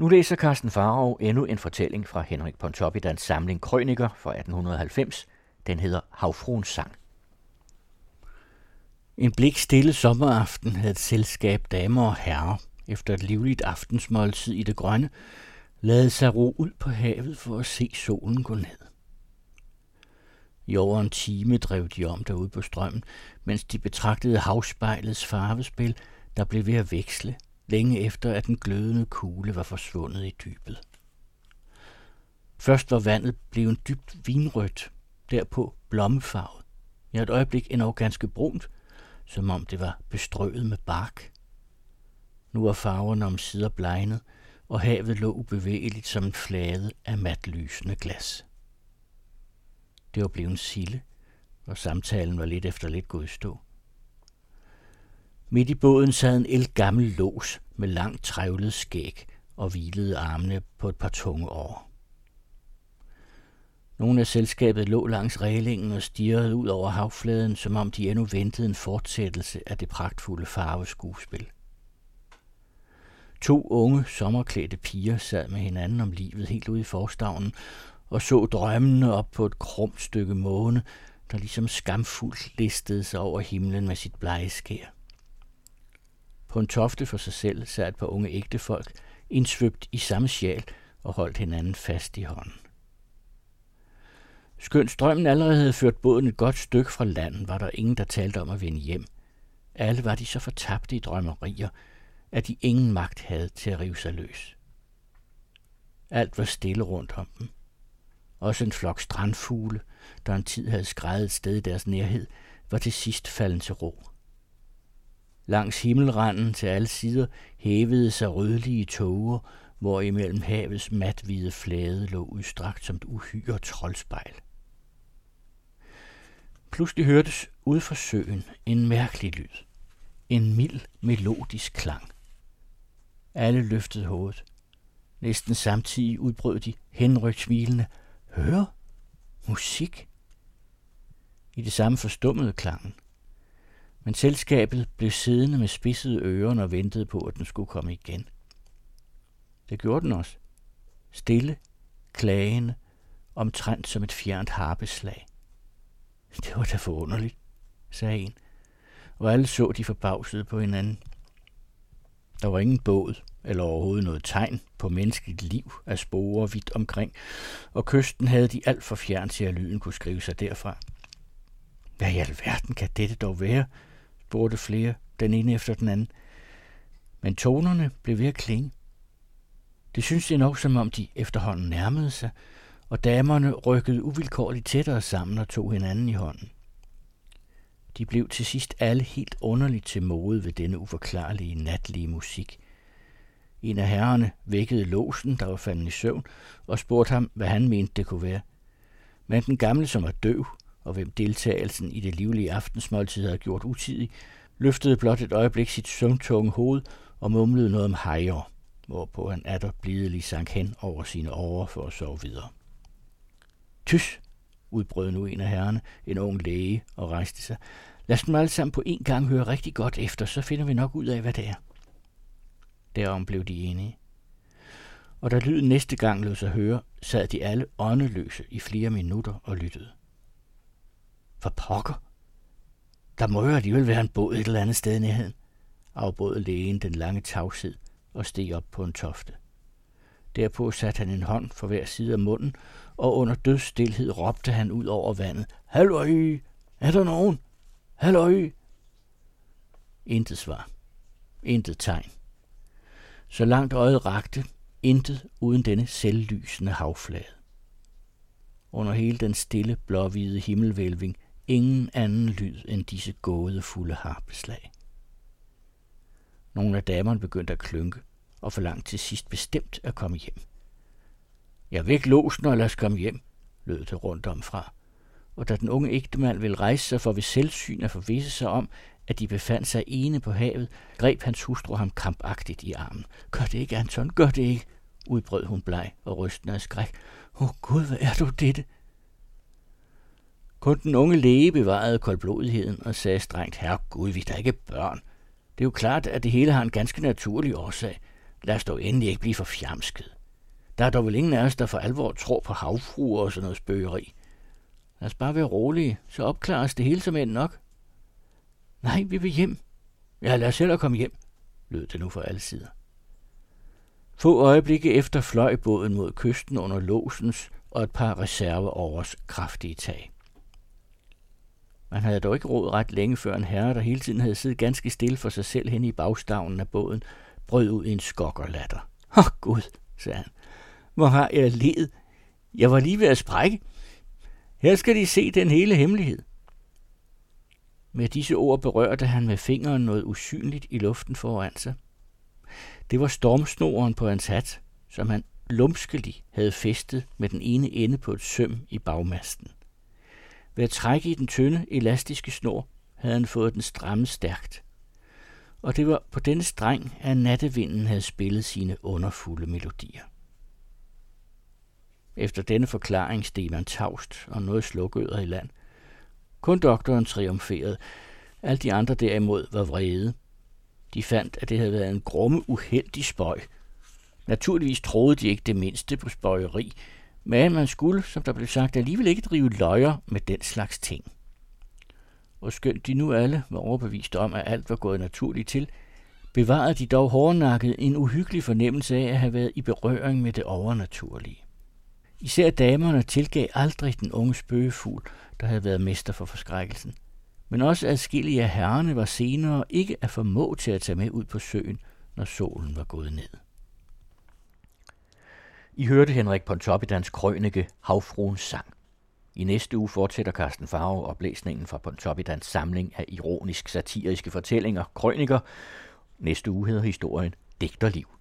Nu læser Carsten Farov endnu en fortælling fra Henrik Pontoppidans samling Krøniker fra 1890. Den hedder Havfruens sang. En blik stille sommeraften havde et selskab damer og herrer, efter et livligt aftensmåltid i det grønne, lade sig ro ud på havet for at se solen gå ned. I over en time drev de om derude på strømmen, mens de betragtede havspejlets farvespil, der blev ved at veksle, længe efter at den glødende kugle var forsvundet i dybet. Først var vandet blevet dybt vinrødt, derpå blommefarvet. I et øjeblik endnu ganske brunt, som om det var bestrøget med bark. Nu var farverne om sider blegnet, og havet lå ubevægeligt som en flade af matlysende glas. Det var blevet sille, og samtalen var lidt efter lidt gået i stå. Midt i båden sad en el gammel lås med langt trævlet skæg og hvilede armene på et par tunge år. Nogle af selskabet lå langs reglingen og stirrede ud over havfladen, som om de endnu ventede en fortsættelse af det pragtfulde farveskuespil. To unge, sommerklædte piger sad med hinanden om livet helt ude i forstavnen og så drømmende op på et krumt stykke måne, der ligesom skamfuldt listede sig over himlen med sit blege skær. På en tofte for sig selv sad et par unge ægtefolk, indsvøbt i samme sjal og holdt hinanden fast i hånden. Skønt strømmen allerede havde ført båden et godt stykke fra land, var der ingen, der talte om at vende hjem. Alle var de så fortabte i drømmerier, at de ingen magt havde til at rive sig løs. Alt var stille rundt om dem. Også en flok strandfugle, der en tid havde skrejet et sted i deres nærhed, var til sidst falden til ro. Langs himmelranden til alle sider hævede sig rødlige tåger, hvor imellem havets mathvide flade lå udstrakt som et uhyre troldspejl. Pludselig hørtes ud fra søen en mærkelig lyd. En mild, melodisk klang. Alle løftede hovedet. Næsten samtidig udbrød de henrygt smilende. Hør? Musik? I det samme forstummede klangen. Men selskabet blev siddende med spidsede ører og ventede på, at den skulle komme igen. Det gjorde den også. Stille, klagende, omtrent som et fjernt harpeslag. Det var da forunderligt, sagde en, og alle så de forbavsede på hinanden. Der var ingen båd eller overhovedet noget tegn på menneskeligt liv af sporer vidt omkring, og kysten havde de alt for fjern til, at lyden kunne skrive sig derfra. Hvad i alverden kan dette dog være? Spurgte flere, den ene efter den anden. Men tonerne blev ved at klinge. Det syntes de nok, som om de efterhånden nærmede sig, og damerne rykkede uvilkårligt tættere sammen og tog hinanden i hånden. De blev til sidst alle helt underligt til mode ved denne uforklarlige natlige musik. En af herrerne vækkede låsen, der var faldet i søvn, og spurgte ham, hvad han mente det kunne være. Men den gamle, som var døv, og hvem deltagelsen i det livlige aftensmåltid havde gjort utidig, løftede blot et øjeblik sit søvntunge hoved og mumlede noget om hejer, hvorpå han atter blidelig sank hen over sine årer for at sove videre. Tys, udbrød nu en af herrerne, en ung læge, og rejste sig. Lad os dem alle sammen på en gang høre rigtig godt efter, så finder vi nok ud af, hvad det er. Derom blev de enige. Og da lyden næste gang lød sig høre, sad de alle åndeløse i flere minutter og lyttede. For pokker! Der må jo alligevel være en båd et eller andet sted i nærheden, afbrød lægen den lange tavshed og steg op på en tofte. Derpå satte han en hånd for hver side af munden, og under dødsstilhed råbte han ud over vandet. Halløj! Er der nogen? Halløj! Intet svar. Intet tegn. Så langt øjet rakte, intet uden denne selvlysende havflade. Under hele den stille, blåhvide himmelvælving ingen anden lyd end disse gådefulde harpeslag. Nogle af damerne begyndte at klynke og forlangte til sidst bestemt at komme hjem. Jeg væk låsen og lad os komme hjem, lød det rundt om fra. Og da den unge ægtemand ville rejse sig for ved selvsyn at forvisse sig om, at de befandt sig ene på havet, greb hans hustru ham kampagtigt i armen. Gør det ikke, Anton, gør det ikke, udbrød hun bleg og rystende af skræk. Åh oh, Gud, hvad er du dette? Kun den unge læge bevarede koldblodigheden og sagde strengt, herre Gud, vi er ikke børn. Det er jo klart, at det hele har en ganske naturlig årsag. lad os dog endelig ikke blive for fjamsket. Der er dog vel ingen af os, der for alvor tror på havfruer og sådan noget spøgeri. Lad os bare være rolige, så opklares det hele som end nok. Nej, vi vil hjem. Ja, lad os hellere komme hjem, lød det nu fra alle sider. Få øjeblikke efter fløj båden mod kysten under låsens og et par reserveovers kraftige tag. Man havde dog ikke råd ret længe før en herre, der hele tiden havde siddet ganske stille for sig selv hen i bagstavnen af båden, brød ud i en skok og latter. Åh oh, Gud, sagde han. Hvor har jeg ledet. Jeg var lige ved at sprække. Her skal de se den hele hemmelighed. Med disse ord berørte han med fingeren noget usynligt i luften foran sig. Det var stormsnoren på hans hat, som han lumskelig havde festet med den ene ende på et søm i bagmasten. Ved at trække i den tynde, elastiske snor havde han fået den stramme stærkt. Og det var på denne streng, at nattevinden havde spillet sine underfulde melodier. Efter denne forklaring steg man tavst og noget slukøret i land. Kun doktoren triumferede. Alle de andre derimod var vrede. De fandt, at det havde været en grumme, uheldig spøj. Naturligvis troede de ikke det mindste på spøjeri, men man skulle, som der blev sagt, alligevel ikke drive løjer med den slags ting. Og skønt de nu alle var overbevist om, at alt var gået naturligt til, bevarede de dog hårdnakket en uhyggelig fornemmelse af at have været i berøring med det overnaturlige. Især damerne tilgav aldrig den unge spøgefugl, der havde været mester for forskrækkelsen. Men også adskillige af herrerne var senere ikke at formå til at tage med ud på søen, når solen var gået ned. I hørte Henrik Pontoppidans krønike Havfruens sang. I næste uge fortsætter Carsten Farve oplæsningen fra Pontoppidans samling af ironisk-satiriske fortællinger, krøniker. Næste uge hedder historien Digterliv.